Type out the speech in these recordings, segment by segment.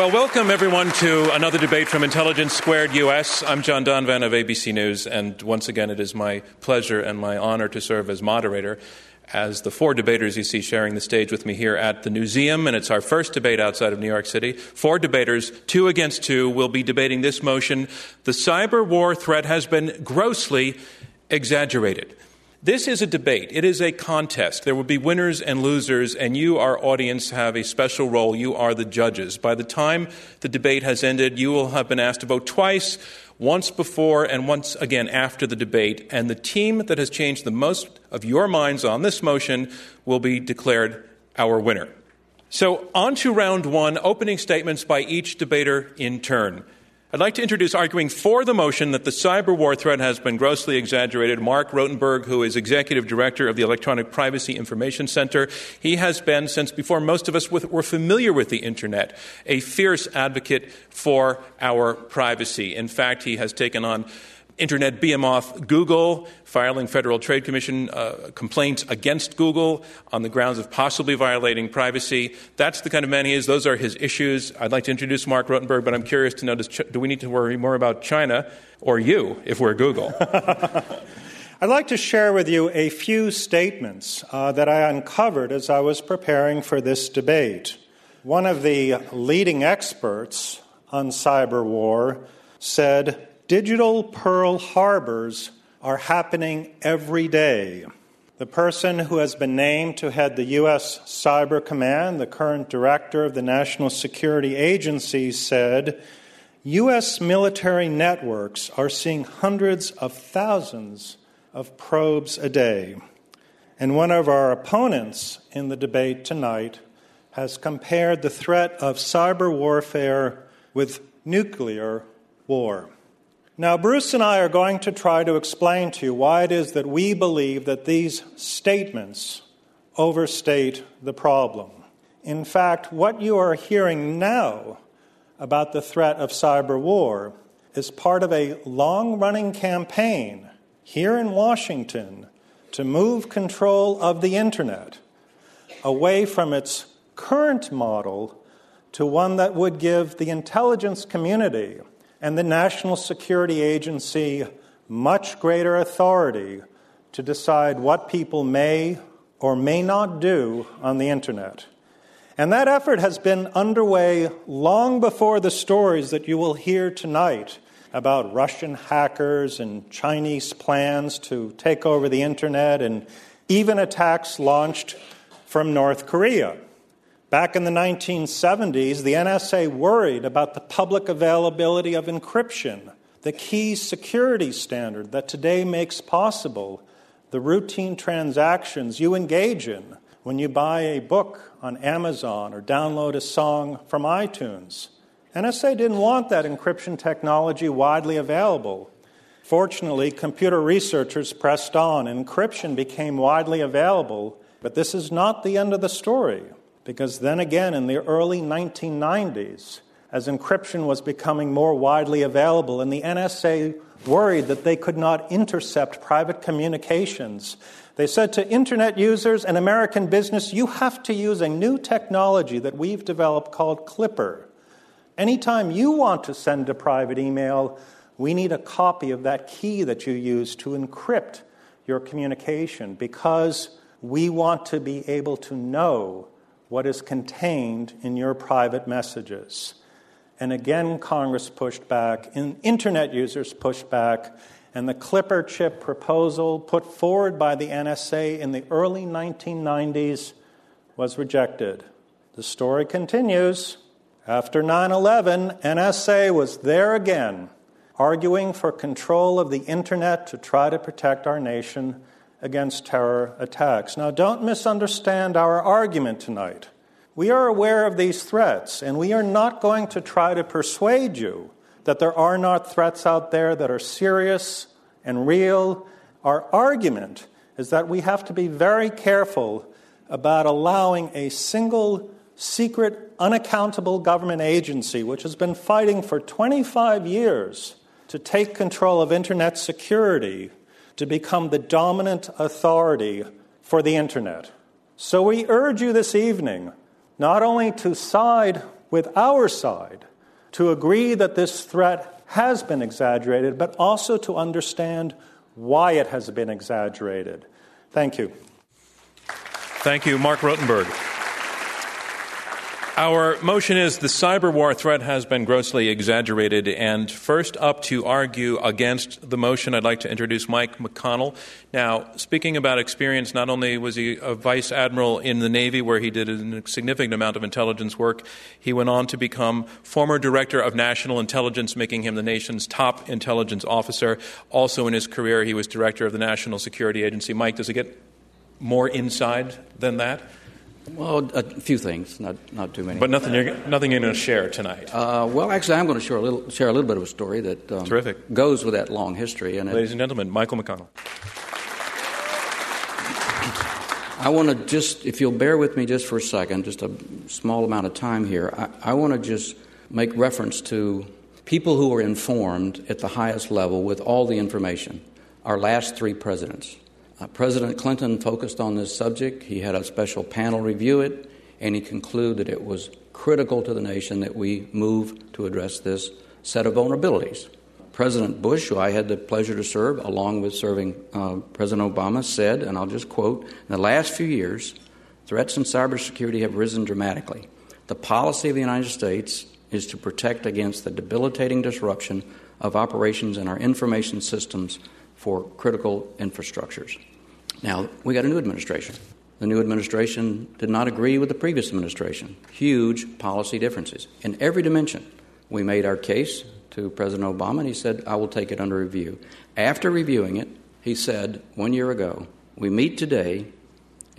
Well, welcome everyone to another debate from Intelligence Squared US. I'm John Donvan of ABC News, and once again, it is my pleasure and my honor to serve as moderator as the four debaters you see sharing the stage with me here at the museum, and it's our first debate outside of New York City. Four debaters, two against two, will be debating this motion The cyber war threat has been grossly exaggerated. This is a debate. It is a contest. There will be winners and losers, and you, our audience, have a special role. You are the judges. By the time the debate has ended, you will have been asked to vote twice once before and once again after the debate, and the team that has changed the most of your minds on this motion will be declared our winner. So, on to round one opening statements by each debater in turn. I'd like to introduce arguing for the motion that the cyber war threat has been grossly exaggerated. Marc Rotenberg, who is executive director of the Electronic Privacy Information Center. He has been, since before most of us were familiar with the internet, a fierce advocate for our privacy. In fact, he has taken on Internet behemoth Google, filing Federal Trade Commission uh, complaints against Google on the grounds of possibly violating privacy. That's the kind of man he is. Those are his issues. I'd like to introduce Marc Rotenberg, but I'm curious to know do we need to worry more about China or you if we're Google? I'd like to share with you a few statements uh, that I uncovered as I was preparing for this debate. One of the leading experts on cyber war said, Digital Pearl Harbors are happening every day. The person who has been named to head the U.S. Cyber Command, the current director of the National Security Agency, said U.S. military networks are seeing hundreds of thousands of probes a day. And one of our opponents in the debate tonight has compared the threat of cyber warfare with nuclear war. Now, Bruce and I are going to try to explain to you why it is that we believe that these statements overstate the problem. In fact, what you are hearing now about the threat of cyber war is part of a long running campaign here in Washington to move control of the Internet away from its current model to one that would give the intelligence community and the National Security Agency much greater authority to decide what people may or may not do on the internet. And that effort has been underway long before the stories that you will hear tonight about Russian hackers and Chinese plans to take over the internet and even attacks launched from North Korea. Back in the 1970s, the NSA worried about the public availability of encryption, the key security standard that today makes possible the routine transactions you engage in when you buy a book on Amazon or download a song from iTunes. NSA didn't want that encryption technology widely available. Fortunately, computer researchers pressed on, encryption became widely available, but this is not the end of the story. Because then again, in the early 1990s, as encryption was becoming more widely available, and the NSA worried that they could not intercept private communications, they said to internet users and American business, you have to use a new technology that we've developed called Clipper. Anytime you want to send a private email, we need a copy of that key that you use to encrypt your communication because we want to be able to know what is contained in your private messages. And again, Congress pushed back, and internet users pushed back, and the Clipper chip proposal put forward by the NSA in the early 1990s was rejected. The story continues. After 9 11, NSA was there again, arguing for control of the internet to try to protect our nation against terror attacks. Now, don't misunderstand our argument tonight. We are aware of these threats, and we are not going to try to persuade you that there are not threats out there that are serious and real. Our argument is that we have to be very careful about allowing a single, secret, unaccountable government agency, which has been fighting for 25 years to take control of Internet security, to become the dominant authority for the Internet. So we urge you this evening not only to side with our side, to agree that this threat has been exaggerated, but also to understand why it has been exaggerated. Thank you. Thank you, Marc Rotenberg. Our motion is the cyber war threat has been grossly exaggerated. And first up to argue against the motion, I'd like to introduce Mike McConnell. Now, speaking about experience, not only was he a vice admiral in the Navy where he did a significant amount of intelligence work, he went on to become former director of national intelligence, making him the nation's top intelligence officer. Also, in his career, he was director of the National Security Agency. Mike, does it get more inside than that? Well, a few things, not not too many. But nothing you're nothing you're going to share tonight. Uh, well, actually, I'm going to share a little share a little bit of a story that um, terrific goes with that long history. And ladies it, and gentlemen, Michael McConnell. I want to just, if you'll bear with me just for a second, just a small amount of time here. I, I want to just make reference to people who are informed at the highest level with all the information. Our last three presidents. Uh, President Clinton focused on this subject. He had a special panel review it, and he concluded that it was critical to the nation that we move to address this set of vulnerabilities. President Bush, who I had the pleasure to serve, along with serving uh, President Obama, said, and I'll just quote In the last few years, threats in cybersecurity have risen dramatically. The policy of the United States is to protect against the debilitating disruption of operations in our information systems for critical infrastructures. Now, we got a new administration. The new administration did not agree with the previous administration. Huge policy differences in every dimension. We made our case to President Obama, and he said, I will take it under review. After reviewing it, he said one year ago, We meet today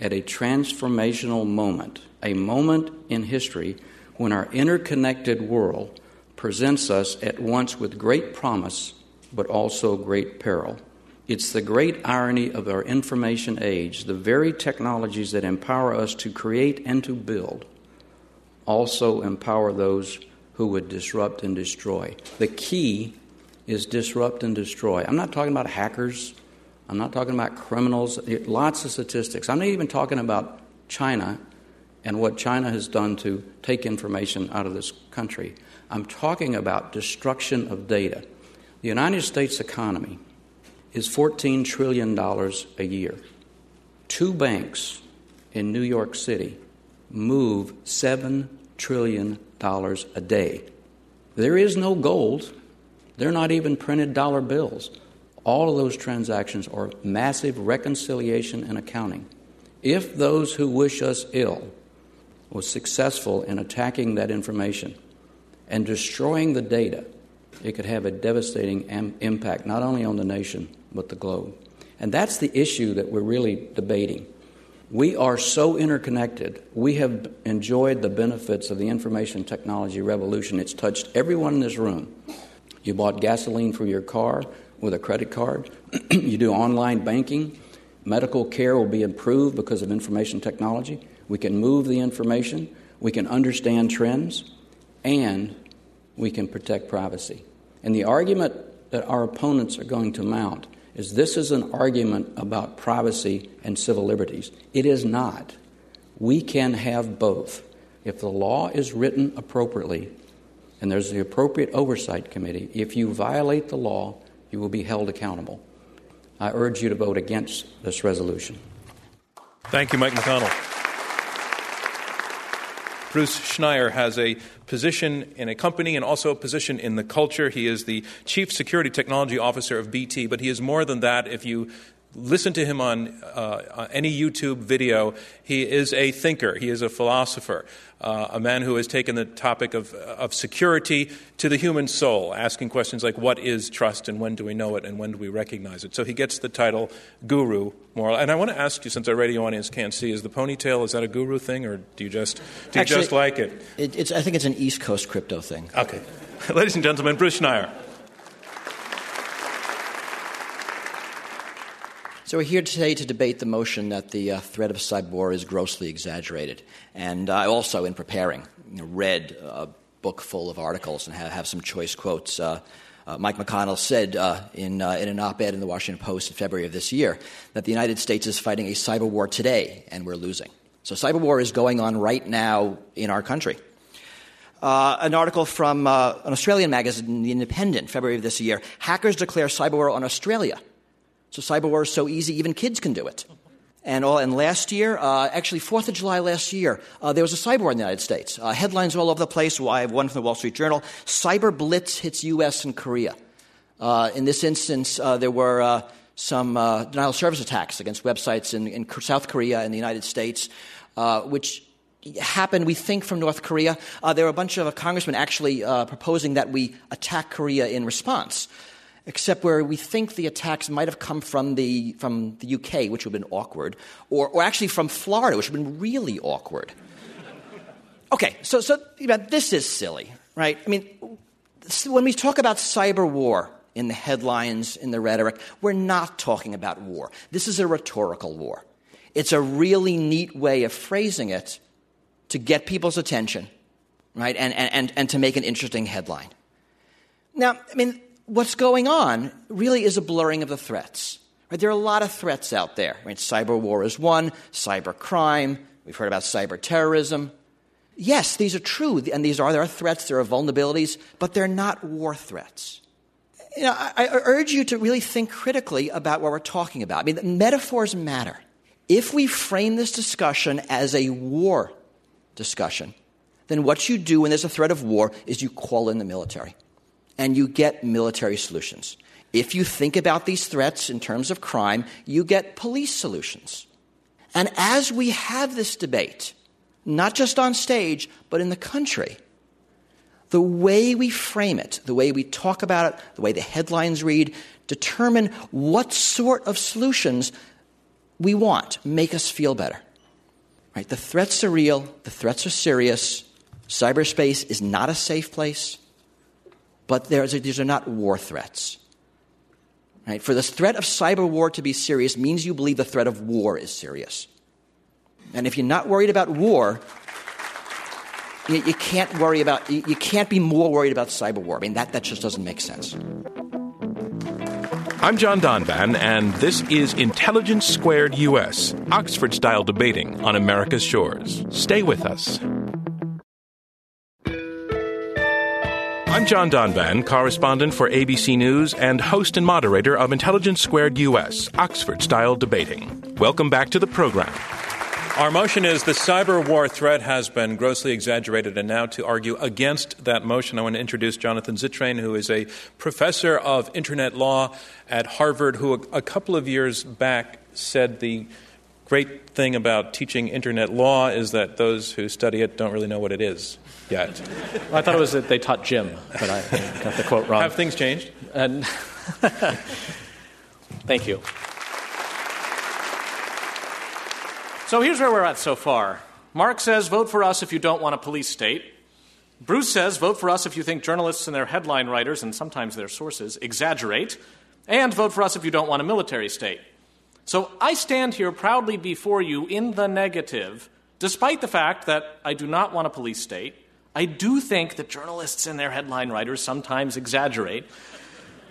at a transformational moment, a moment in history when our interconnected world presents us at once with great promise but also great peril. It's the great irony of our information age. The very technologies that empower us to create and to build also empower those who would disrupt and destroy. The key is disrupt and destroy. I'm not talking about hackers. I'm not talking about criminals. Lots of statistics. I'm not even talking about China and what China has done to take information out of this country. I'm talking about destruction of data. The United States economy is $14 trillion a year. Two banks in New York City move $7 trillion a day. There is no gold, they're not even printed dollar bills. All of those transactions are massive reconciliation and accounting. If those who wish us ill was successful in attacking that information and destroying the data, it could have a devastating am- impact not only on the nation but the globe. And that's the issue that we're really debating. We are so interconnected. We have enjoyed the benefits of the information technology revolution. It's touched everyone in this room. You bought gasoline for your car with a credit card, you do online banking. Medical care will be improved because of information technology. We can move the information, we can understand trends, and we can protect privacy. And the argument that our opponents are going to mount is this is an argument about privacy and civil liberties. It is not. We can have both. If the law is written appropriately and there's the appropriate oversight committee, if you violate the law, you will be held accountable. I urge you to vote against this resolution. Thank you, Mike McConnell. Bruce Schneier has a position in a company and also a position in the culture. He is the Chief Security Technology Officer of BT, but he is more than that if you listen to him on uh, any YouTube video. He is a thinker, he is a philosopher, uh, a man who has taken the topic of, of security to the human soul, asking questions like what is trust and when do we know it and when do we recognize it. So he gets the title Guru Moral. And I want to ask you, since our radio audience can't see, is the ponytail, is that a guru thing or do you just, do you Actually, just like it? it I think it's an East Coast crypto thing. Okay. Ladies and gentlemen, Bruce Schneier. So we're here today to debate the motion that the uh, threat of cyber war is grossly exaggerated. And I also, in preparing, you know, read a book full of articles and have, have some choice quotes. Uh, uh, Mike McConnell said uh, in, uh, in an op ed in the Washington Post in February of this year that the United States is fighting a cyber war today and we're losing. So cyber war is going on right now in our country. Uh, an article from uh, an Australian magazine, The Independent, February of this year. Hackers declare cyber war on Australia. So cyber war is so easy, even kids can do it. And, all, and last year, uh, actually, 4th of July last year, uh, there was a cyber war in the United States. Uh, headlines all over the place. Well, I have one from the Wall Street Journal. Cyber blitz hits U.S. and Korea. Uh, in this instance, uh, there were uh, some denial of service attacks against websites in, in, South Korea and the United States, which happened, we think, from North Korea. there were a bunch of congressmen actually proposing that we attack Korea in response except where we think the attacks might have come from the, from the UK, which would have been awkward, or, or actually from Florida, which would have been really awkward. Okay, so, so you know, this is silly, right? I mean, when we talk about cyber war in the headlines, in the rhetoric, we're not talking about war. This is a rhetorical war. It's a really neat way of phrasing it to get people's attention, right, and, and, and to make an interesting headline. Now, I mean, what's going on really is a blurring of the threats. Right? There are a lot of threats out there. Right? Cyber war is one, cyber crime, we've heard about cyber terrorism. Yes, these are true, and these are there are threats, there are vulnerabilities, but they're not war threats. You know, I, I urge you to really think critically about what we're talking about. I mean, metaphors matter. If we frame this discussion as a war discussion, then what you do when there's a threat of war is you call in the military and you get military solutions. If you think about these threats in terms of crime, you get police solutions. And as we have this debate, not just on stage, but in the country, the way we frame it, the way we talk about it, the way the headlines read, determine what sort of solutions we want, make us feel better. Right? The threats are real, the threats are serious. Cyberspace is not a safe place but these are not war threats. Right? For the threat of cyber war to be serious means you believe the threat of war is serious. And if you're not worried about war, you, you can't worry about you, you can't be more worried about cyber war. I mean that, that just doesn't make sense. I'm John Donvan, and this is Intelligence Squared US, Oxford style debating on America's shores. Stay with us. I'm John Donvan, correspondent for ABC News and host and moderator of Intelligence Squared US, Oxford style debating. Welcome back to the program. Our motion is the cyber war threat has been grossly exaggerated, and now to argue against that motion, I want to introduce Jonathan Zittrain, who is a professor of internet law at Harvard, who a couple of years back said the great thing about teaching internet law is that those who study it don't really know what it is yet. Well, I thought it was that they taught gym, but I got the quote wrong. Have things changed? And Thank you. So here's where we're at so far. Marc says, vote for us if you don't want a police state. Bruce says, vote for us if you think journalists and their headline writers, and sometimes their sources, exaggerate. And vote for us if you don't want a military state. So I stand here proudly before you in the negative, despite the fact that I do not want a police state. I do think that journalists and their headline writers sometimes exaggerate.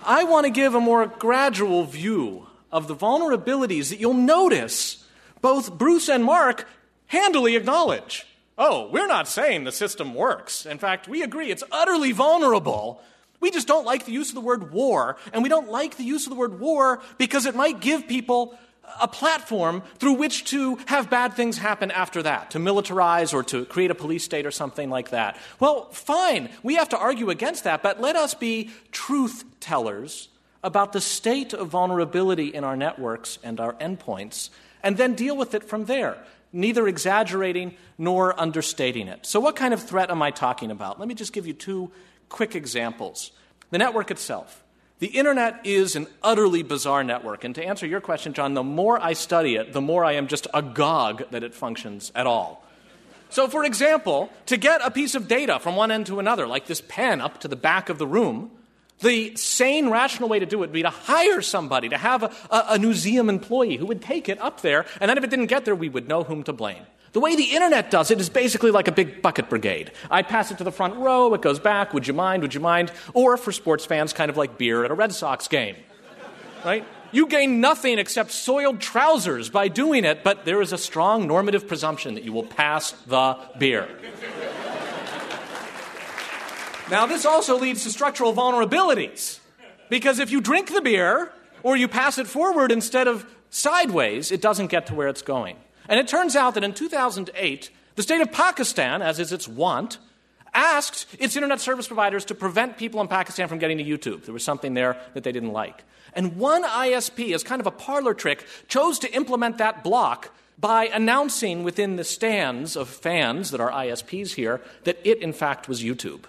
I want to give a more gradual view of the vulnerabilities that you'll notice both Bruce and Marc handily acknowledge. Oh, we're not saying the system works. In fact, we agree it's utterly vulnerable we just don't like the use of the word war, and we don't like the use of the word war because it might give people a platform through which to have bad things happen after that, to militarize or to create a police state or something like that. Well, fine, we have to argue against that, but let us be truth tellers about the state of vulnerability in our networks and our endpoints, and then deal with it from there, neither exaggerating nor understating it. So, what kind of threat am I talking about? Let me just give you two quick examples. The network itself. The internet is an utterly bizarre network. And to answer your question, John, the more I study it, the more I am just agog that it functions at all. So, for example, to get a piece of data from one end to another, like this pen up to the back of the room, the sane, rational way to do it would be to hire somebody, to have a, a, a, museum employee who would take it up there, and then if it didn't get there, we would know whom to blame. The way the internet does it is basically like a big bucket brigade. I pass it to the front row, it goes back, would you mind, would you mind? Or for sports fans, kind of like beer at a Red Sox game. Right? You gain nothing except soiled trousers by doing it, but there is a strong normative presumption that you will pass the beer. Now, this also leads to structural vulnerabilities. Because if you drink the beer or you pass it forward instead of sideways, it doesn't get to where it's going. And it turns out that in 2008, the state of Pakistan, as is its wont, asked its internet service providers to prevent people in Pakistan from getting to YouTube. There was something there that they didn't like. And one ISP, as kind of a parlor trick, chose to implement that block by announcing within the stands of fans that are ISPs here that it, in fact, was YouTube.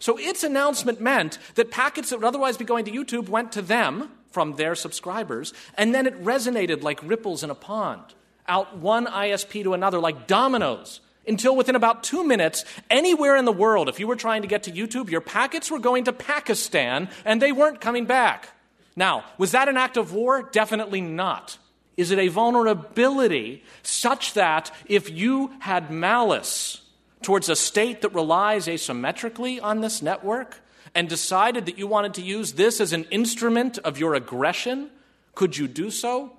So its announcement meant that packets that would otherwise be going to YouTube went to them from their subscribers, and then it resonated like ripples in a pond, out one ISP to another like dominoes. Until within about two minutes, anywhere in the world, if you were trying to get to YouTube, your packets were going to Pakistan and they weren't coming back. Now, was that an act of war? Definitely not. Is it a vulnerability such that if you had malice, towards a state that relies asymmetrically on this network and decided that you wanted to use this as an instrument of your aggression, could you do so?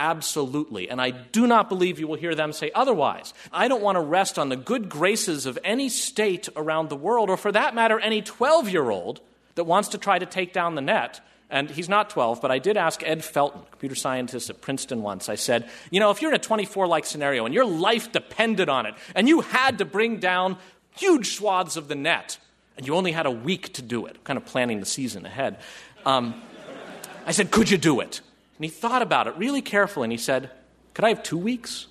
Absolutely. And I do not believe you will hear them say otherwise. I don't want to rest on the good graces of any state around the world, or for that matter, any 12 year old that wants to try to take down the net and he's not 12, but I did ask Ed Felten, computer scientist at Princeton once. I said, You know, if you're in a 24 like scenario and your life depended on it, and you had to bring down huge swaths of the net, and you only had a week to do it, kind of planning the season ahead, um, I said, Could you do it? And he thought about it really carefully, and he said, Could I have two weeks?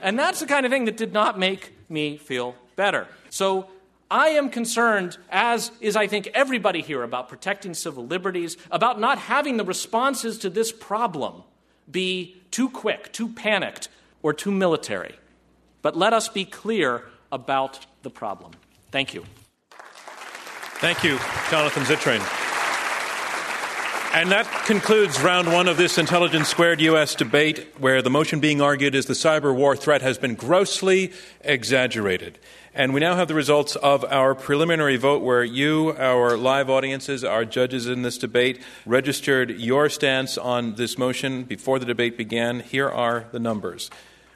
And that's the kind of thing that did not make me feel better. So I am concerned, as is I think everybody here, about protecting civil liberties, about not having the responses to this problem be too quick, too panicked, or too military. But let us be clear about the problem. Thank you. Thank you, Jonathan Zittrain. And that concludes round one of this Intelligence Squared U.S. debate, where the motion being argued is the cyber war threat has been grossly exaggerated. And we now have the results of our preliminary vote where you, our live audiences, our judges in this debate, registered your stance on this motion before the debate began. Here are the numbers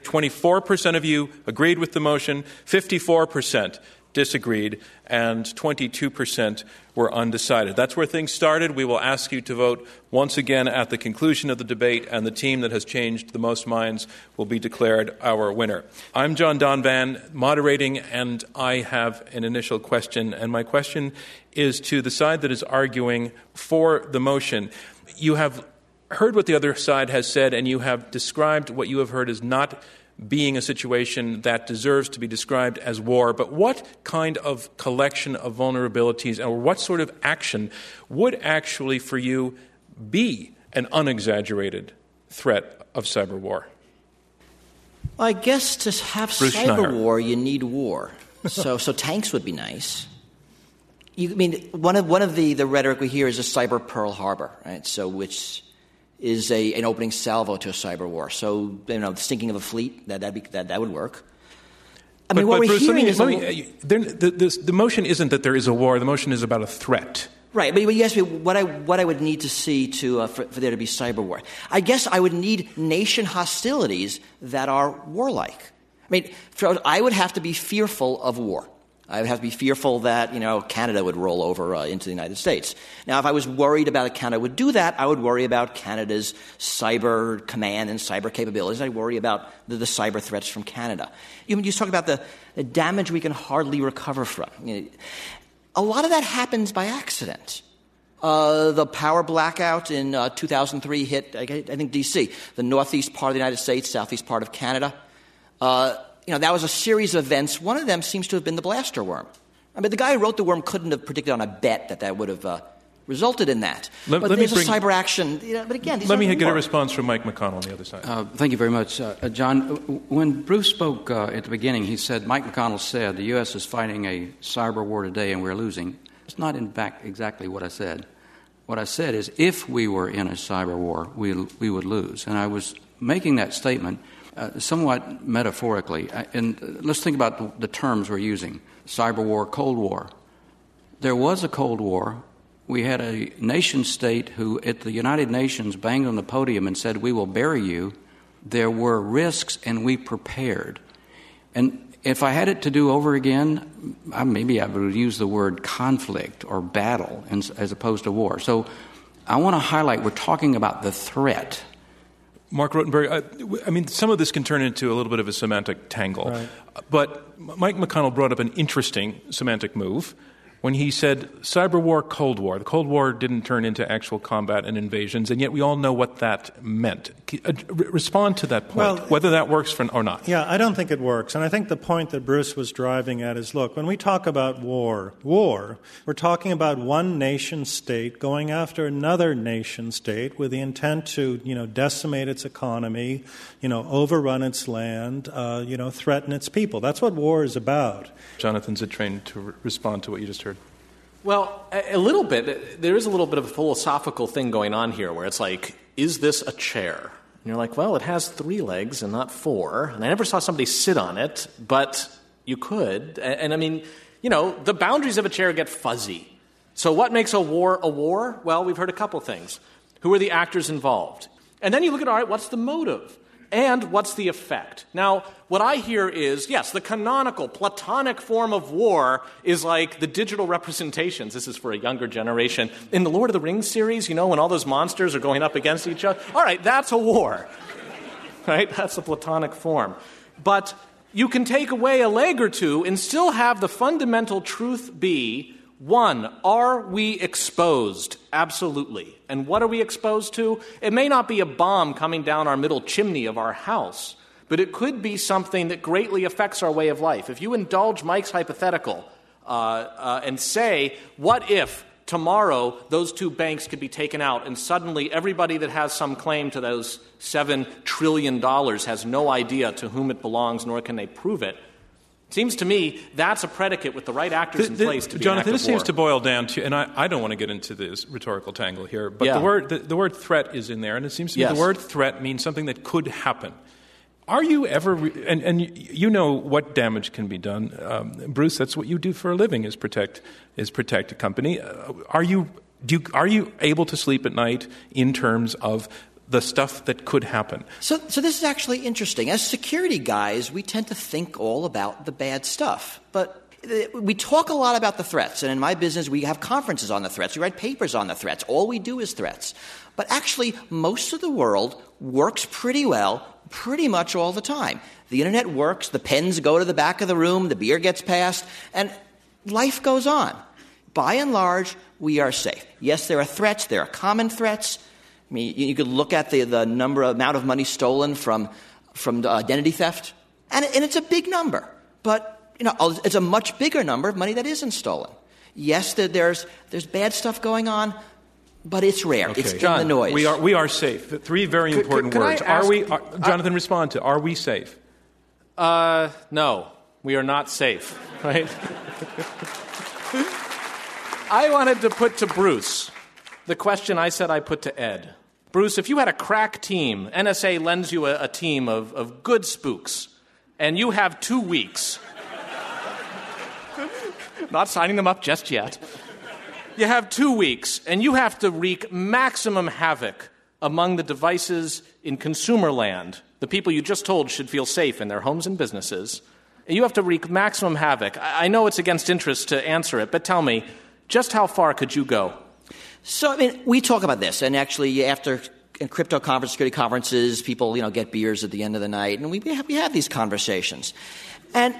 24% of you agreed with the motion, 54% disagreed, and 22% were undecided. That's where things started. We will ask you to vote once again at the conclusion of the debate, and the team that has changed the most minds will be declared our winner. I'm John Donvan, moderating, and I have an initial question. And my question is to the side that is arguing for the motion. You have heard what the other side has said, and you have described what you have heard as not being a situation that deserves to be described as war, but what kind of collection of vulnerabilities or what sort of action would actually, for you, be an unexaggerated threat of cyber war? Well, I guess to have Bruce cyber war, you need war. so, so tanks would be nice. You, I mean, one of, one of the, the rhetoric we hear is a cyber Pearl Harbor, right? So, which is a, an opening salvo to a cyber war. So, you know, the sinking of a fleet, that, that'd be, that, that would work. I mean, what but we're Bruce, hearing me, is me, uh, there- the, the, the motion isn't that there is a war, the motion is about a threat. Right, but you asked me what I, what I would need to see to, uh, for, for there to be cyber war. I guess I would need nation hostilities that are warlike. I mean, I would have to be fearful of war. I would have to be fearful that, you know, Canada would roll over uh, into the United States. Now, if I was worried about Canada would do that, I would worry about Canada's cyber command and cyber capabilities. I'd worry about the, the cyber threats from Canada. You, you talk about the, the damage we can hardly recover from. You know, a lot of that happens by accident. Uh, the power blackout in uh, 2003 hit, I think, D.C., the northeast part of the United States, southeast part of Canada. You know, that was a series of events. One of them seems to have been the blaster worm. I mean, the guy who wrote the worm couldn't have predicted on a bet that that would have uh, resulted in that. Let, but let there's bring, a cyber action. You know, but again, let me get war. a response from Mike McConnell on the other side. Uh, thank you very much, uh, uh John. When Bruce spoke uh, at the beginning, he said Mike McConnell said the U.S. is fighting a cyber war today and we're losing. It's not, in fact, exactly what I said. What I said is if we were in a cyber war, we, we would lose. And I was making that statement uh, somewhat metaphorically. and let's think about the, the terms we're using cyber war, Cold War. There was a Cold War. We had a nation state who, at the United Nations, banged on the podium and said, We will bury you. There were risks, and we prepared. And if I had it to do over again, maybe I would use the word conflict or battle as opposed to war. So I want to highlight we're talking about the threat. Marc Rotenberg, I, I, mean, some of this can turn into a little bit of a semantic tangle. Right. But Mike McConnell brought up an interesting semantic move when he said cyber war, Cold War. The Cold War didn't turn into actual combat and invasions, and yet we all know what that meant. Uh, respond to that point, well, whether that works for, or not. Yeah, I don't think it works. And I think the point that Bruce was driving at is look, when we talk about war, war, we're talking about one nation state going after another nation state with the intent to, you know, decimate its economy, you know, overrun its land, uh, you know, threaten its people. That's what war is about. Jonathan Zittrain to re- respond to what you just heard. Well, a, a little bit. There is a little bit of a philosophical thing going on here where it's like, is this a chair? And you're like, well, it has three legs and not four. And I never saw somebody sit on it, but you could. And, and I mean, you know, the boundaries of a chair get fuzzy. So, what makes a war a war? Well, we've heard a couple things. Who are the actors involved? And then you look at, all right, what's the motive? And what's the effect? Now, what I hear is yes, the canonical, platonic form of war is like the digital representations. This is for a younger generation. In the Lord of the Rings series, you know, when all those monsters are going up against each other, all right, that's a war. right? That's the platonic form. But you can take away a leg or two and still have the fundamental truth be one, are we exposed? Absolutely. And what are we exposed to? It may not be a bomb coming down our middle chimney of our house, but it could be something that greatly affects our way of life. If you indulge Mike's hypothetical uh, uh, and say, what if tomorrow those two banks could be taken out and suddenly everybody that has some claim to those $7 trillion has no idea to whom it belongs, nor can they prove it? Seems to me that's a predicate with the right actors the, in place to be Jonathan, this seems to boil down to, and I, I, don't want to get into this rhetorical tangle here, but yeah. the, word, the, the, word threat is in there, and it seems to me yes. the word threat means something that could happen. Are you ever, and, and you know what damage can be done, um, Bruce? That's what you do for a living is protect is protect a company. Uh, are you do you, are you able to sleep at night in terms of the stuff that could happen. So, so this is actually interesting. As security guys, we tend to think all about the bad stuff, but uh, we talk a lot about the threats, and in my business, we have conferences on the threats. We write papers on the threats. All we do is threats. But actually, most of the world works pretty well, pretty much all the time. The internet works, the pens go to the back of the room, the beer gets passed, and life goes on. By and large, we are safe. Yes, there are threats, there are common threats. I mean, you, you could look at the, the number, amount of money stolen from, from identity theft, and, and it's a big number. But, you know, it's a much bigger number of money that isn't stolen. Yes, there's, there's bad stuff going on, but it's rare. Okay. It's John, in the noise. We are, we are safe. Three very could, important could, could words. Ask, are we, are, Jonathan, uh, respond to, are we safe? Uh, no, we are not safe, right? I wanted to put to Bruce the question I said I put to Ed. Bruce, if you had a crack team, NSA lends you a, a team of, of good spooks, and you have two weeks. Not signing them up just yet. You have two weeks, and you have to wreak maximum havoc among the devices in consumer land. The people you just told should feel safe in their homes and businesses. You have to wreak maximum havoc. I know it's against interest to answer it, but tell me, just how far could you go? So, I mean, we talk about this, and actually, after crypto conference, security conferences, people, you know, get beers at the end of the night, and we have, we have these conversations. And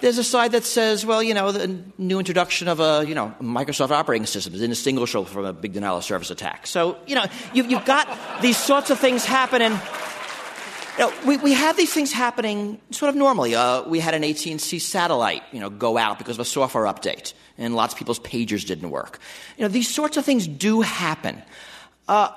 There's a side that says, well, you know, the new introduction of a, you know, Microsoft operating system is indistinguishable from a big denial of service attack. So, you know, you've, you've got these sorts of things happening. We, we have these things happening sort of normally. Uh, we had an AT&T satellite, you know, go out because of a software update, and lots of people's pagers didn't work. You know, these sorts of things do happen. Uh,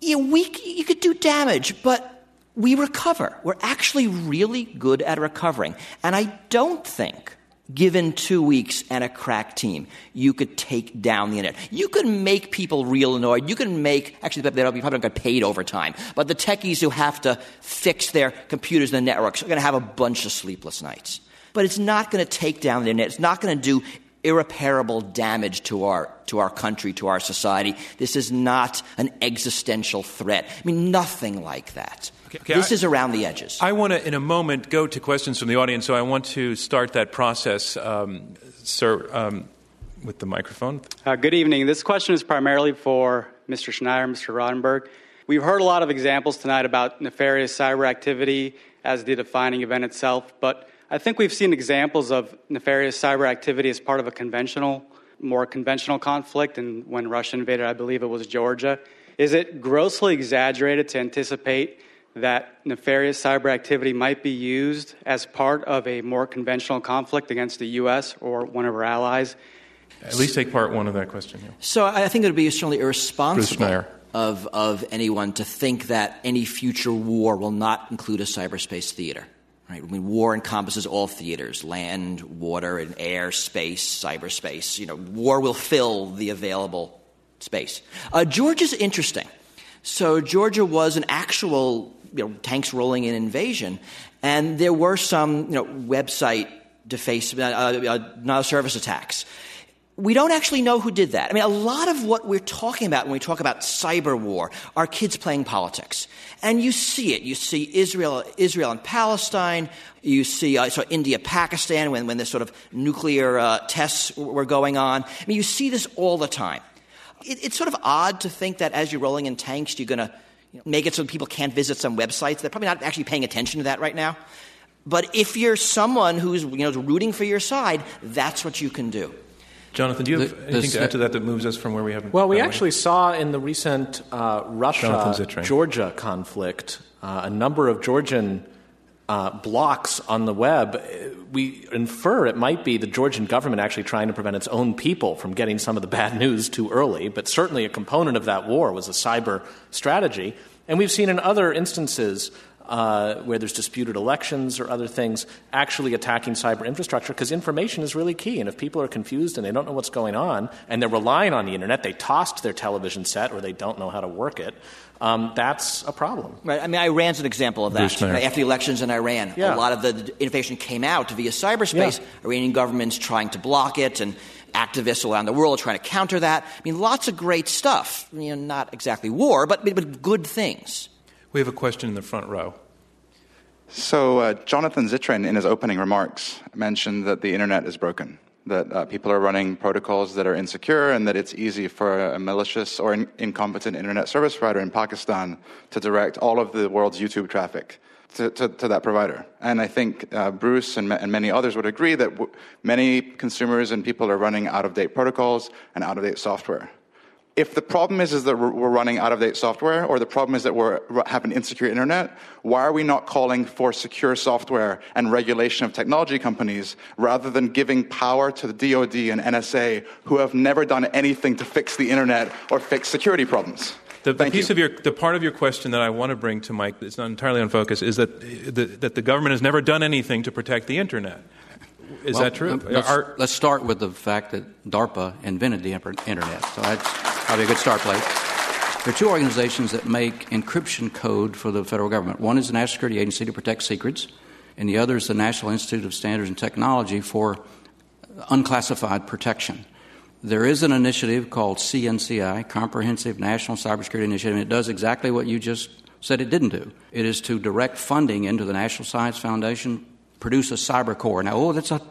you, know, we, you could do damage, but we recover. We're actually really good at recovering. And I don't think, given two weeks and a crack team, you could take down the internet. You could make people real annoyed. You can make, actually, they probably don't get paid overtime, but the techies who have to fix their computers and the networks are going to have a bunch of sleepless nights. But it's not going to take down the internet. It's not going to do irreparable damage to our, to our country, to our society. This is not an existential threat. I mean, nothing like that. Okay, okay, this I, is around the edges. I want to, in a moment, go to questions from the audience, so I want to start that process, um, sir, um, with the microphone. Uh, good evening. This question is primarily for Mr. Schneier, Mr. Rotenberg. We've heard a lot of examples tonight about nefarious cyber activity as the defining event itself, but I think we've seen examples of nefarious cyber activity as part of a conventional, more conventional conflict, and when Russia invaded, I believe it was Georgia. Is it grossly exaggerated to anticipate that nefarious cyber activity might be used as part of a more conventional conflict against the U.S. or one of our allies? At least take part one of that question. Yeah. So I think it would be certainly irresponsible of, of anyone to think that any future war will not include a cyberspace theater. Right? I mean, war encompasses all theaters land, water, and air, space, cyberspace. You know, war will fill the available space. Uh, Georgia's interesting. So, Georgia was an actual you know, tanks rolling in invasion. And there were some you know, website deface, uh, uh, uh, service attacks. We don't actually know who did that. I mean, a lot of what we're talking about when we talk about cyber war are kids playing politics. And you see it. You see Israel, Israel and Palestine. You see uh, so India, Pakistan, when, when the sort of nuclear uh, tests were going on. I mean, you see this all the time. It, it's sort of odd to think that as you're rolling in tanks, you're going to make it so people can't visit some websites. They're probably not actually paying attention to that right now. But if you're someone who's you know, rooting for your side, that's what you can do. Jonathan, do you have the, anything to add to that that moves us from where we have? Well, we actually saw in the recent uh, Russia Georgia conflict uh, a number of Georgian uh, blocks on the web. We infer it might be the Georgian government actually trying to prevent its own people from getting some of the bad news too early, but certainly a component of that war was a cyber strategy. And we've seen in other instances uh, where there's disputed elections or other things, actually attacking cyber infrastructure because information is really key. And if people are confused and they don't know what's going on and they're relying on the internet, they tossed their television set or they don't know how to work it. Um, that's a problem. Right. I mean, Iran's an example of that. Right? After the elections in Iran, yeah. a lot of the information came out via cyberspace. Yeah. Iranian government's trying to block it, and activists around the world are trying to counter that. I mean, lots of great stuff. You know, not exactly war, but, but good things. We have a question in the front row. So, uh, Jonathan Zittrain, in his opening remarks, mentioned that the internet is broken, that uh, people are running protocols that are insecure, and that it's easy for a malicious or in- incompetent internet service provider in Pakistan to direct all of the world's YouTube traffic to, to, to that provider. And I think uh, Bruce and, and, many others would agree that w- many consumers and people are running out of date protocols and out of date software if the problem is, is that we're running out of date software, or the problem is that we have an insecure internet, why are we not calling for secure software and regulation of technology companies rather than giving power to the DoD and NSA who have never done anything to fix the internet or fix security problems? The, the piece you. of your, the part of your question that I want to bring to Mike that's not entirely on focus is that the, that the government has never done anything to protect the internet. Is well, that true? Um, let's, Are, let's, start with the fact that DARPA invented the internet. So that's probably a good start place. There are two organizations that make encryption code for the federal government. One is the National Security Agency to protect secrets, and the other is the National Institute of Standards and Technology for unclassified protection. There is an initiative called CNCI, Comprehensive National Cybersecurity Initiative, and it does exactly what you just said it didn't do. It is to direct funding into the National Science Foundation produce a CyberCorps. Now, oh, that's a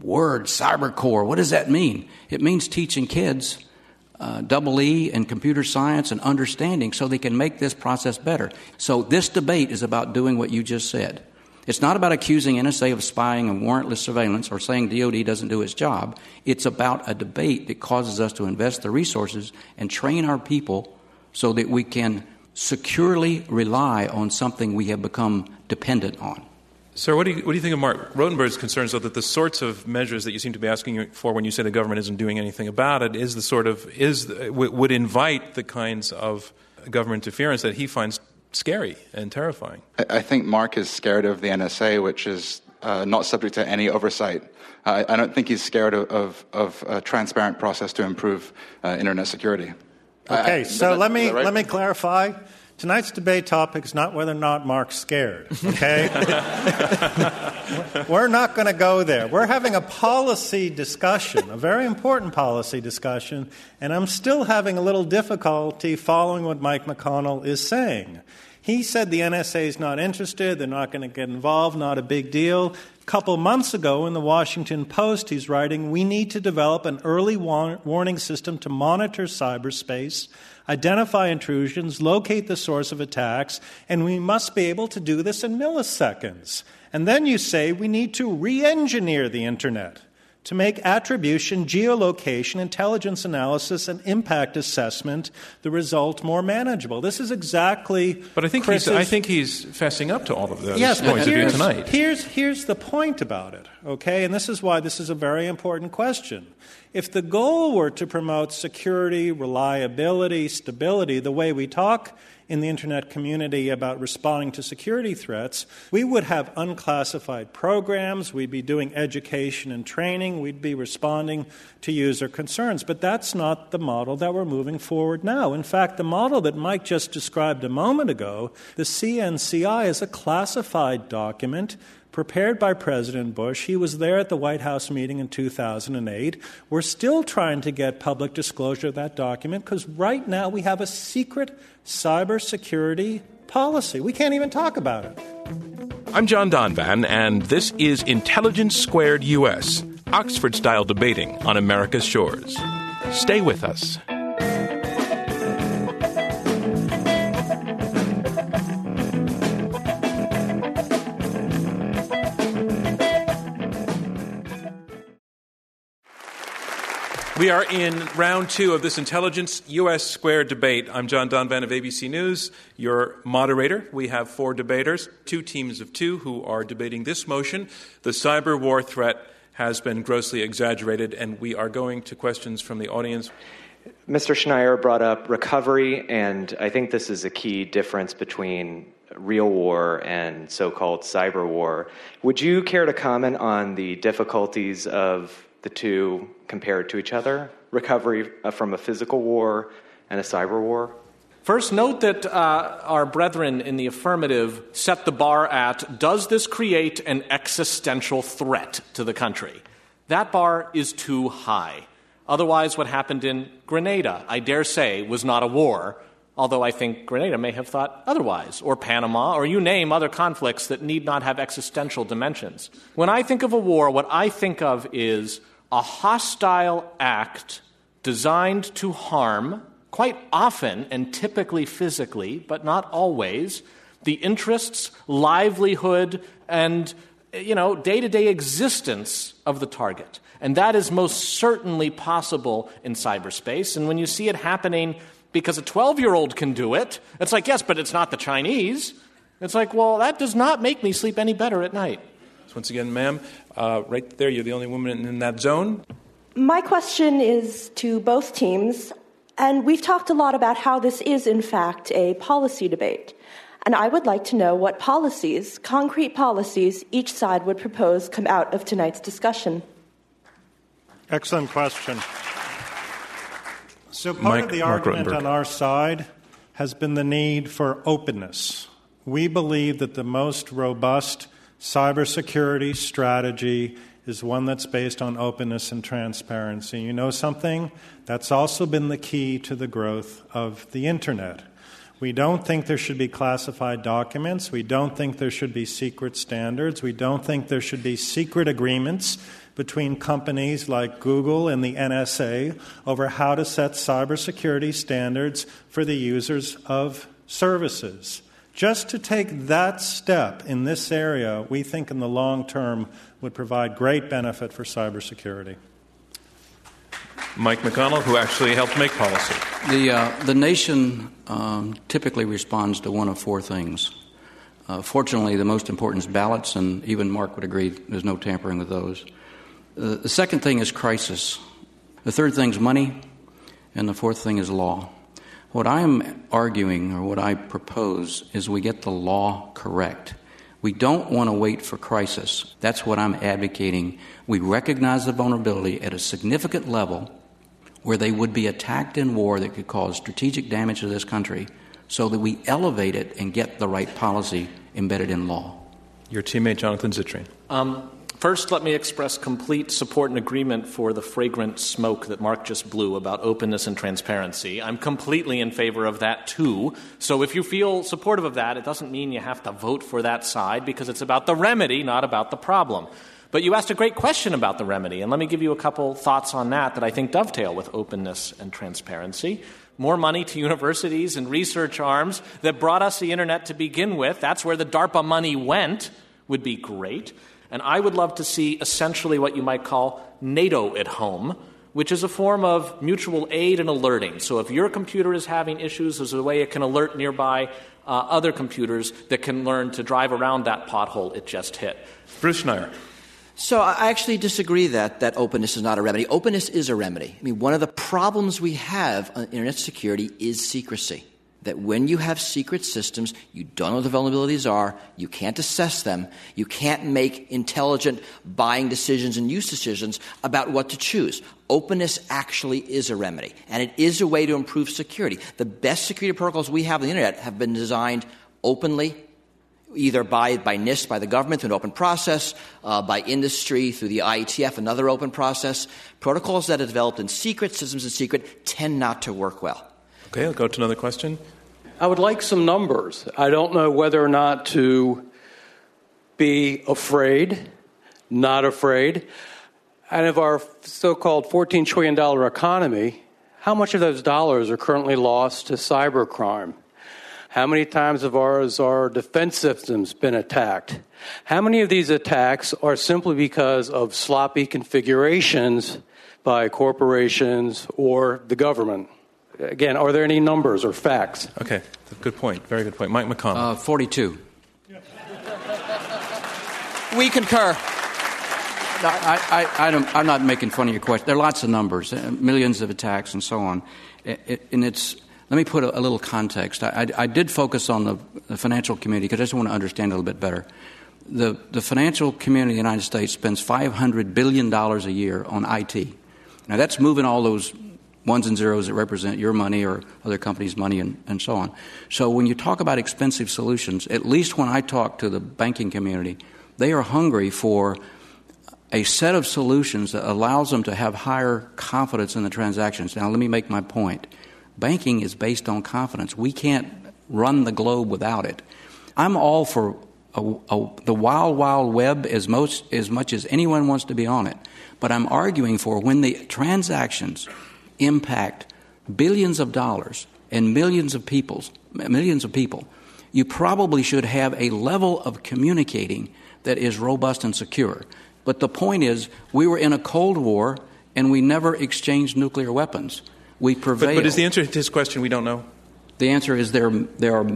word, CyberCorps. What does that mean? It means teaching kids uh, double E and computer science and understanding so they can make this process better. So, this debate is about doing what you just said. It's not about accusing NSA of spying and warrantless surveillance or saying DoD doesn't do its job. It's about a debate that causes us to invest the resources and train our people so that we can securely rely on something we have become dependent on. Sir, what do, you, what do you think of Marc Rotenberg's concerns, though, that the sorts of measures that you seem to be asking for when you say the government isn't doing anything about it is the sort of is would invite the kinds of government interference that he finds scary and terrifying? I think Marc is scared of the NSA, which is uh, not subject to any oversight. I don't think he's scared of, of, of, a transparent process to improve uh, internet security. Okay, I, so let me right? let me clarify. Tonight's debate topic is not whether or not Marc's scared, okay? We're not going to go there. We're having a policy discussion, a very important policy discussion, and I'm still having a little difficulty following what Mike McConnell is saying. He said the NSA is not interested, they're not going to get involved, not a big deal. A couple months ago in the Washington Post, he's writing, We need to develop an early warning system to monitor cyberspace identify intrusions, locate the source of attacks, and we must be able to do this in milliseconds. And then you say we need to re engineer the internet to make attribution, geolocation, intelligence analysis, and impact assessment the result more manageable. This is exactly. But I think he's, I think he's fessing up to all of those yes, points of view tonight. Here's here's the point about it. Okay, and this is why this is a very important question. If the goal were to promote security, reliability, stability, the way we talk in the internet community about responding to security threats, we would have unclassified programs, we'd be doing education and training, we'd be responding to user concerns. But that's not the model that we're moving forward now. In fact, the model that Mike just described a moment ago, the CNCI, is a classified document prepared by President Bush. He was there at the White House meeting in 2008. We're still trying to get public disclosure of that document because right now we have a secret cybersecurity policy. We can't even talk about it. I'm John Donvan, and this is Intelligence Squared US, Oxford style debating on America's shores. Stay with us. We are in round two of this Intelligence US Square debate. I'm John Donvan of ABC News, your moderator. We have four debaters, two teams of two, who are debating this motion. The cyber war threat has been grossly exaggerated, and we are going to questions from the audience. Mr. Schneier brought up recovery, and I think this is a key difference between real war and so called cyber war. Would you care to comment on the difficulties of the two compared to each other recovery uh, from a physical war and a cyber war? First, note that uh, our brethren in the affirmative set the bar at Does this create an existential threat to the country? That bar is too high. Otherwise, what happened in Grenada, I dare say, was not a war, although I think Grenada may have thought otherwise, or Panama, or you name other conflicts that need not have existential dimensions. When I think of a war, what I think of is a hostile act designed to harm, quite often and typically physically, but not always, the interests, livelihood, and you know, day-to-day existence of the target. And that is most certainly possible in cyberspace. And when you see it happening because a 12-year-old can do it, it's like, yes, but it's not the Chinese. It's like, well, that does not make me sleep any better at night. Once again, ma'am, uh, right there, you're the only woman in that zone. My question is to both teams, and we've talked a lot about how this is, in fact, a policy debate. And I would like to know what policies, concrete policies, each side would propose come out of tonight's discussion. Excellent question. So, part Mike, of the Marc argument Rotenberg. on our side has been the need for openness. We believe that the most robust cybersecurity strategy is one that's based on openness and transparency. You know something? That's also been the key to the growth of the internet. We don't think there should be classified documents. We don't think there should be secret standards. We don't think there should be secret agreements between companies like Google and the NSA over how to set cybersecurity standards for the users of services. Just to take that step in this area, we think in the long term would provide great benefit for cybersecurity. Mike McConnell, who actually helped make policy. The, uh, the nation um, typically responds to one of four things. Uh, fortunately, the most important is ballots, and even Marc would agree there's no tampering with those. Uh, the second thing is crisis. The third thing is money, and the fourth thing is law. What I am arguing, or what I propose, is we get the law correct. We don't want to wait for crisis. That's what I'm advocating. We recognize the vulnerability at a significant level where they would be attacked in war that could cause strategic damage to this country so that we elevate it and get the right policy embedded in law. Your teammate, Jonathan Zittrain. Um, First, let me express complete support and agreement for the fragrant smoke that Marc just blew about openness and transparency. I'm completely in favor of that too. So if you feel supportive of that, it doesn't mean you have to vote for that side because it's about the remedy, not about the problem. But you asked a great question about the remedy, and let me give you a couple thoughts on that that I think dovetail with openness and transparency. More money to universities and research arms that brought us the internet to begin with. That's where the DARPA money went, would be great. And I would love to see essentially what you might call NATO at home, which is a form of mutual aid and alerting. So if your computer is having issues, there's a way it can alert nearby uh, other computers that can learn to drive around that pothole it just hit. Bruce Schneier. So I actually disagree that, that openness is not a remedy. Openness is a remedy. I mean, one of the problems we have on internet security is secrecy that when you have secret systems, you don't know what the vulnerabilities are, you can't assess them, you can't make intelligent buying decisions and use decisions about what to choose. Openness actually is a remedy, and it is a way to improve security. The best security protocols we have on the internet have been designed openly. Either by, by NIST, by the government through an open process, uh, by industry through the IETF, another open process. Protocols that are developed in secret, systems in secret, tend not to work well. Okay, I'll go to another question. I would like some numbers. I don't know whether or not to be afraid, not afraid. And of our so called $14 trillion economy, how much of those dollars are currently lost to cybercrime? How many times have ours, our defense systems been attacked? How many of these attacks are simply because of sloppy configurations by corporations or the government? Again, are there any numbers or facts? Okay, good point. Very good point. Mike McConnell. Uh, 42. We concur. I, I, I am not making fun of your question. There are lots of numbers, uh, millions of attacks, and so on. It, it, and it's let me put a, a little context. I, I, did focus on the, the financial community because I just want to understand a little bit better. The, the financial community in the United States spends $500 billion a year on IT. Now, that's moving all those ones and zeros that represent your money or other companies' money and, and so on. So when you talk about expensive solutions, at least when I talk to the banking community, they are hungry for a set of solutions that allows them to have higher confidence in the transactions. Now, let me make my point. Banking is based on confidence. We can't run the globe without it. I'm all for a, a, the wild, wild web as, most, as much as anyone wants to be on it. But I'm arguing for when the transactions impact billions of dollars and millions of people's millions of people, you probably should have a level of communicating that is robust and secure. But the point is, we were in a Cold War and we never exchanged nuclear weapons. We prevailed. But, but is the answer to his question we don't know? The answer is there, there are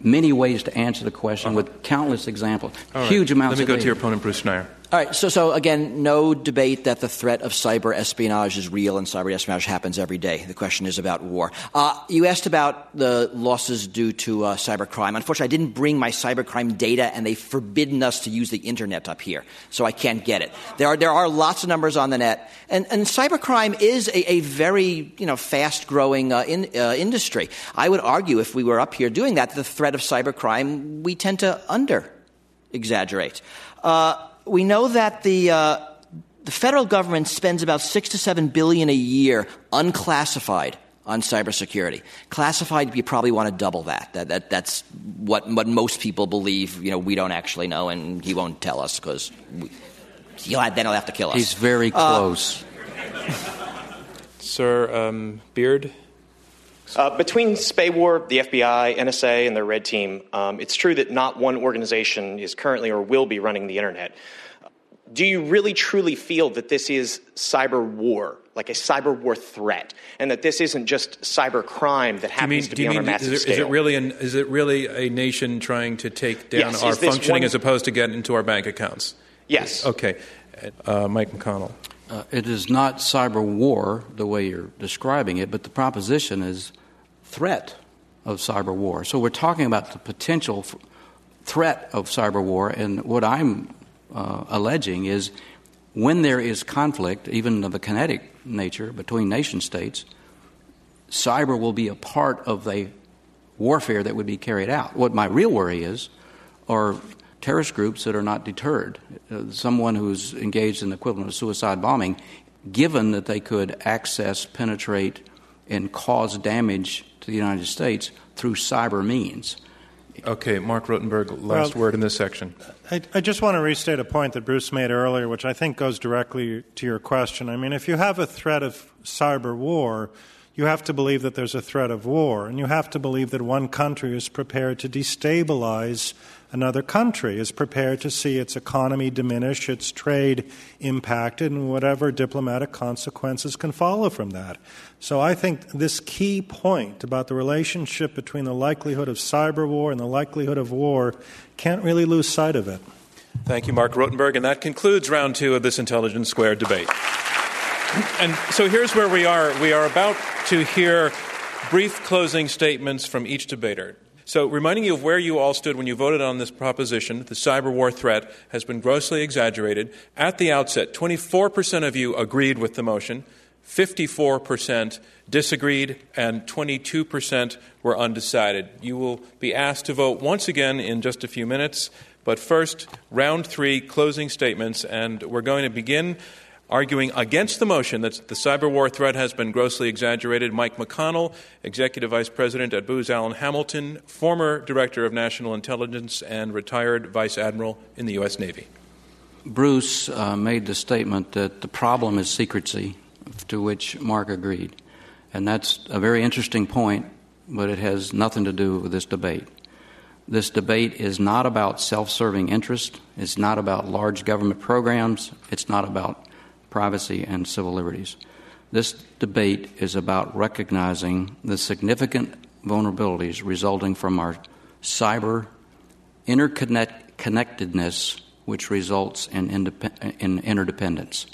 many ways to answer the question uh-huh. with countless examples. Right. Huge amounts Let me go data. to your opponent, Bruce Schneier. All right, so, so again, no debate that the threat of cyber espionage is real and cyber espionage happens every day. The question is about war. Uh, you asked about the losses due to uh, cybercrime. Unfortunately, I didn't bring my cybercrime data, and they've forbidden us to use the internet up here, so I can't get it. There are, there are lots of numbers on the net, and, and cybercrime is a, a very you know, fast growing uh, in, uh, industry. I would argue if we were up here doing that, the threat of cybercrime, we tend to under exaggerate. Uh, we know that the, uh, the federal government spends about six to seven billion a year unclassified on cybersecurity. Classified, you probably want to double that. that, that that's what, what most people believe. You know, we don't actually know, and he won't tell us because he'll then he'll have to kill us. He's very uh, close. Uh, Sir um, Beard, Uh, between Spywar, the FBI, NSA, and their red team, um, it's true that not one organization is currently or will be running the internet. Do you really truly feel that this is cyber war, like a cyber war threat, and that this isn't just cyber crime that happens mean, to be on a massive is, scale? Is it really an, is it really a nation trying to take down Yes, our functioning one- as opposed to get into our bank accounts? Yes. Okay, uh, Mike McConnell. Uh, it is not cyber war the way you're describing it, but the proposition is threat of cyber war. So we're talking about the potential threat of cyber war, and what I'm uh, alleging is when there is conflict, even of a kinetic nature, between nation states, cyber will be a part of the warfare that would be carried out. What my real worry is are terrorist groups that are not deterred. Uh, someone who's engaged in the equivalent of suicide bombing, given that they could access, penetrate, and cause damage to the United States through cyber means. Okay, Marc Rotenberg, last Well- word in this section. I, I just want to restate a point that Bruce made earlier, which I think goes directly to your question. I mean, if you have a threat of cyber war, you have to believe that there's a threat of war, and you have to believe that one country is prepared to destabilize another country, is prepared to see its economy diminish, its trade impacted, and whatever diplomatic consequences can follow from that. So I think this key point about the relationship between the likelihood of cyber war and the likelihood of war can't really lose sight of it. Thank you, Marc Rotenberg. And that concludes round two of this Intelligence Squared debate. And so here's where we are. We are about to hear brief closing statements from each debater. So, reminding you of where you all stood when you voted on this proposition, the cyber war threat has been grossly exaggerated. At the outset, 24% of you agreed with the motion, 54% disagreed, and 22% were undecided. You will be asked to vote once again in just a few minutes. But first, round three closing statements, and we're going to begin arguing against the motion that the cyber war threat has been grossly exaggerated. Mike McConnell, Executive Vice President at Booz Allen Hamilton, former Director of National Intelligence, and retired Vice Admiral in the U.S. Navy. Bruce uh, made the statement that the problem is secrecy, to which Marc agreed. And that's a very interesting point, but it has nothing to do with this debate. This debate is not about self serving interest, it's not about large government programs, it's not about privacy and civil liberties. This debate is about recognizing the significant vulnerabilities resulting from our cyber interconnectedness, which results in, indep- in interdependence.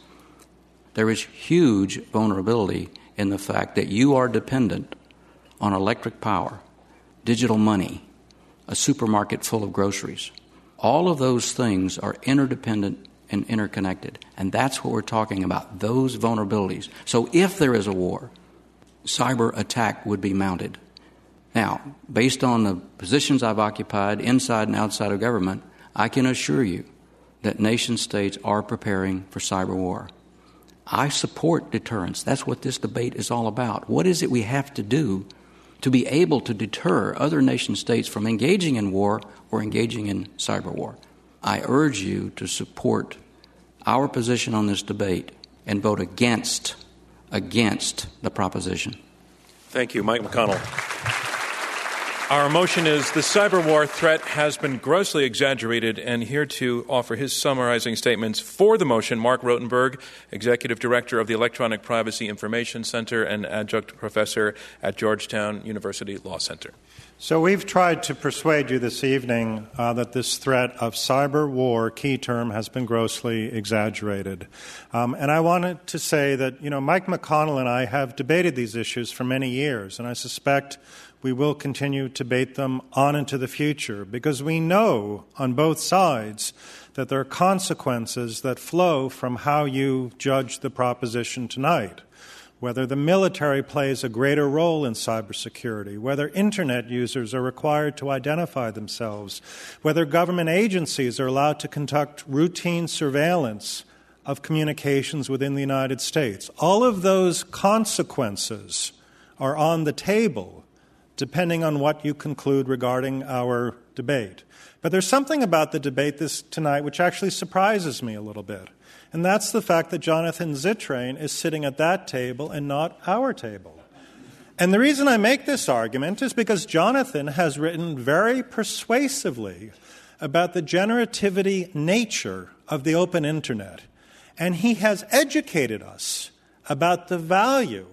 There is huge vulnerability in the fact that you are dependent on electric power, digital money, a supermarket full of groceries. All of those things are interdependent and interconnected. And that's what we're talking about those vulnerabilities. So if there is a war, cyber attack would be mounted. Now, based on the positions I've occupied inside and outside of government, I can assure you that nation states are preparing for cyber war. I support deterrence. That's what this debate is all about. What is it we have to do to be able to deter other nation states from engaging in war or engaging in cyber war? I urge you to support our position on this debate and vote against against the proposition. Thank you, Mike McConnell. Our motion is the cyber war threat has been grossly exaggerated, and here to offer his summarizing statements for the motion, Marc Rotenberg, Executive Director of the Electronic Privacy Information Center and Adjunct Professor at Georgetown University Law Center. So, we've tried to persuade you this evening uh, that this threat of cyber war, key term, has been grossly exaggerated. Um, and I wanted to say that, you know, Mike McConnell and I have debated these issues for many years, and I suspect we will continue to bait them on into the future because we know on both sides that there are consequences that flow from how you judge the proposition tonight whether the military plays a greater role in cybersecurity, whether internet users are required to identify themselves, whether government agencies are allowed to conduct routine surveillance of communications within the United States. All of those consequences are on the table depending on what you conclude regarding our debate. But there's something about the debate this tonight which actually surprises me a little bit. And that's the fact that Jonathan Zittrain is sitting at that table and not our table. And the reason I make this argument is because Jonathan has written very persuasively about the generativity nature of the open internet. And he has educated us about the value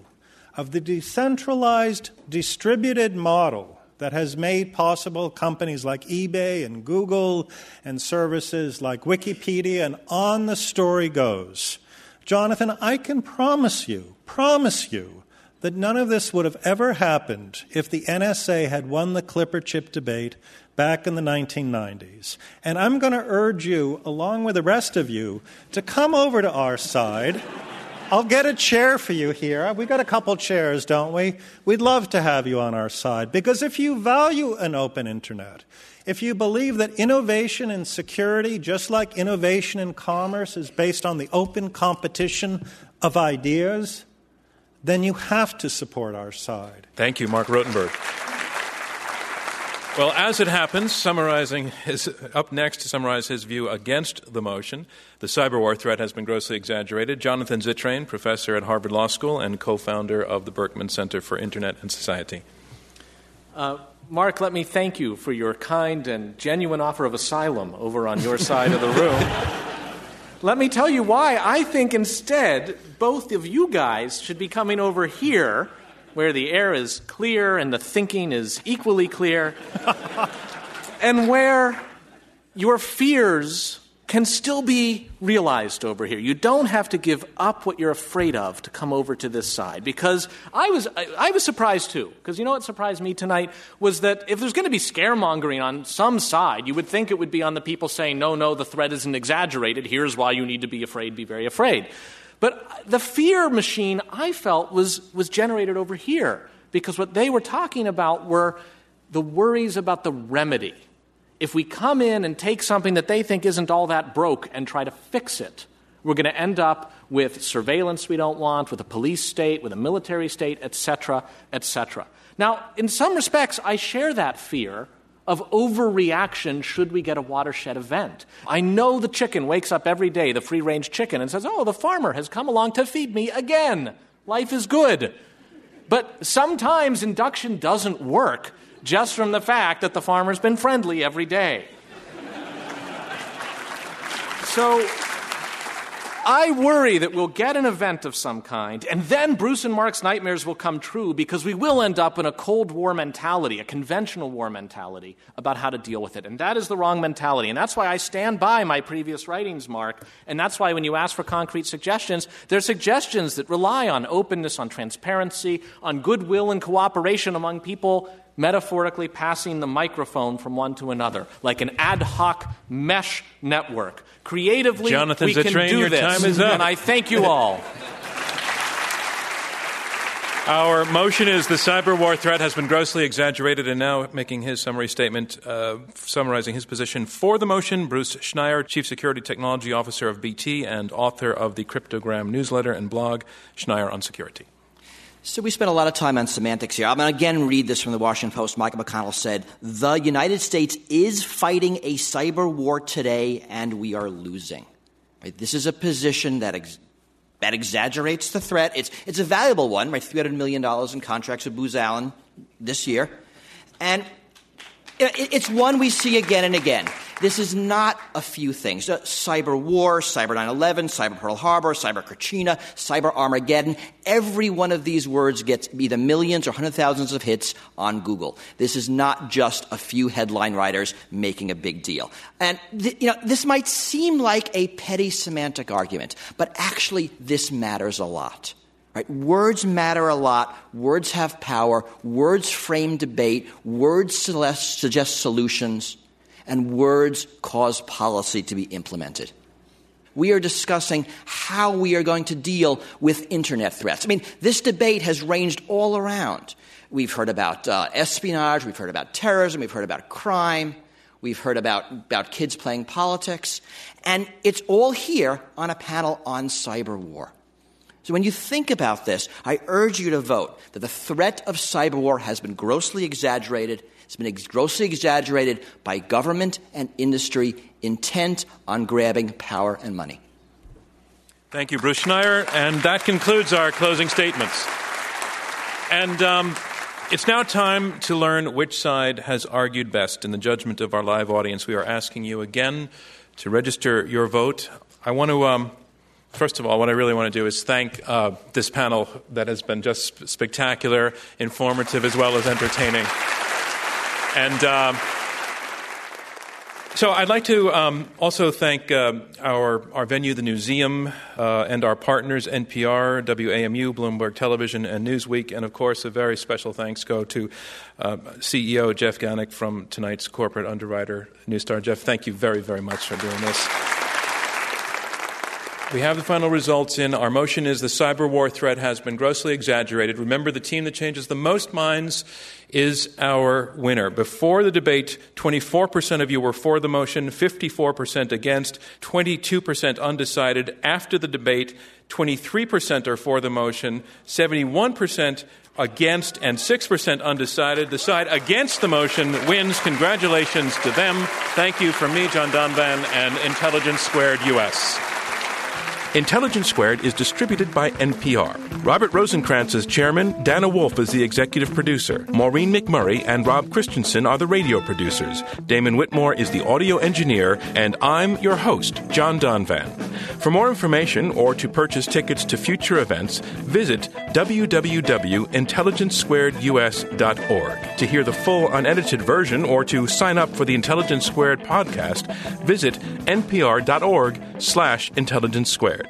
of the decentralized, distributed model that has made possible companies like eBay and Google and services like Wikipedia, and on the story goes. Jonathan, I can promise you, promise you, that none of this would have ever happened if the NSA had won the Clipper chip debate back in the 1990s. And I'm going to urge you, along with the rest of you, to come over to our side. I'll get a chair for you here. Uh, we've got a couple chairs, don't we? We'd love to have you on our side because if you value an open internet, if you believe that innovation and security, just like innovation in commerce, is based on the open competition of ideas, then you have to support our side. Thank you, Marc Rotenberg. Well, as it happens, summarizing his, up next to summarize his view against the motion, the cyber war threat has been grossly exaggerated. Jonathan Zittrain, professor at Harvard Law School and co-founder of the Berkman Center for Internet and Society. Uh, Marc, let me thank you for your kind and genuine offer of asylum over on your side of the room. Let me tell you why I think instead both of you guys should be coming over here where the air is clear and the thinking is equally clear, and where your fears can still be realized over here. You don't have to give up what you're afraid of to come over to this side. Because I was, I, I was surprised too. Because you know what surprised me tonight was that if there's going to be scaremongering on some side, you would think it would be on the people saying, no, no, the threat isn't exaggerated. Here's why you need to be afraid, be very afraid. But the fear machine I felt was, was generated over here because what they were talking about were the worries about the remedy. If we come in and take something that they think isn't all that broke and try to fix it, we're going to end up with surveillance we don't want, with a police state, with a military state, etc., etc. Now, in some respects, I share that fear of overreaction should we get a watershed event. I know the chicken wakes up every day, the free range chicken, and says, Oh, the farmer has come along to feed me again. Life is good. But sometimes induction doesn't work just from the fact that the farmer's been friendly every day. So I worry that we'll get an event of some kind, and then Bruce and Marc's nightmares will come true because we will end up in a Cold War mentality, a conventional war mentality about how to deal with it. And that is the wrong mentality. And that's why I stand by my previous writings, Marc. And that's why when you ask for concrete suggestions, they're suggestions that rely on openness, on transparency, on goodwill and cooperation among people metaphorically passing the microphone from one to another, like an ad hoc mesh network. Creatively, we can Zittrain, do your this, time is up. and I thank you all. Our motion is the cyber war threat has been grossly exaggerated, and now making his summary statement, uh, summarizing his position for the motion, Bruce Schneier, Chief Security Technology Officer of BT and author of the Cryptogram newsletter and blog, Schneier on Security. So we spent a lot of time on semantics here. I'm going to again read this from the Washington Post. Michael McConnell said, The United States is fighting a cyber war today, and we are losing. Right? This is a position that, ex- that exaggerates the threat. It's, it's a valuable one, right? $300 million in contracts with Booz Allen this year. And it's one we see again and again. This is not a few things. Uh, cyber war, cyber 9 11, cyber Pearl Harbor, cyber Katrina, cyber Armageddon. Every one of these words gets either millions or hundred thousands of hits on Google. This is not just a few headline writers making a big deal. And th- you know, this might seem like a petty semantic argument, but actually, this matters a lot. Right? Words matter a lot. Words have power. Words frame debate. Words suggest solutions. And words cause policy to be implemented. We are discussing how we are going to deal with internet threats. I mean, this debate has ranged all around. We've heard about uh, espionage, we've heard about terrorism, we've heard about crime, we've heard about, about kids playing politics, and it's all here on a panel on cyber war. So when you think about this, I urge you to vote that the threat of cyber war has been grossly exaggerated. It's been grossly exaggerated by government and industry intent on grabbing power and money. Thank you, Bruce Schneier. And that concludes our closing statements. And um, it's now time to learn which side has argued best in the judgment of our live audience. We are asking you again to register your vote. I want to, um, first of all, what I really want to do is thank uh, this panel that has been just spectacular, informative, as well as entertaining. And. Um, so I'd like to um, also thank uh, our, our venue, the museum, uh, and our partners, NPR, WAMU, Bloomberg Television, and Newsweek. And of course, a very special thanks go to uh, CEO Jeff Ganek from tonight's corporate underwriter, Neustar. Jeff, thank you very, very much for doing this. We have the final results in. Our motion is the cyber war threat has been grossly exaggerated. Remember, the team that changes the most minds is our winner. Before the debate, 24% of you were for the motion, 54% against, 22% undecided. After the debate, 23% are for the motion, 71% against, and 6% undecided. The side against the motion wins. Congratulations to them. Thank you from me, John Donvan, and Intelligence Squared US. Intelligence Squared is distributed by NPR. Robert Rosenkranz is chairman, Dana Wolf is the executive producer, Maureen McMurray and Rob Christensen are the radio producers, Damon Whitmore is the audio engineer, and I'm your host, John Donvan. For more information or to purchase tickets to future events, visit www.intelligencesquaredus.org. To hear the full unedited version or to sign up for the Intelligence Squared podcast, visit npr.org slash intelligence squared.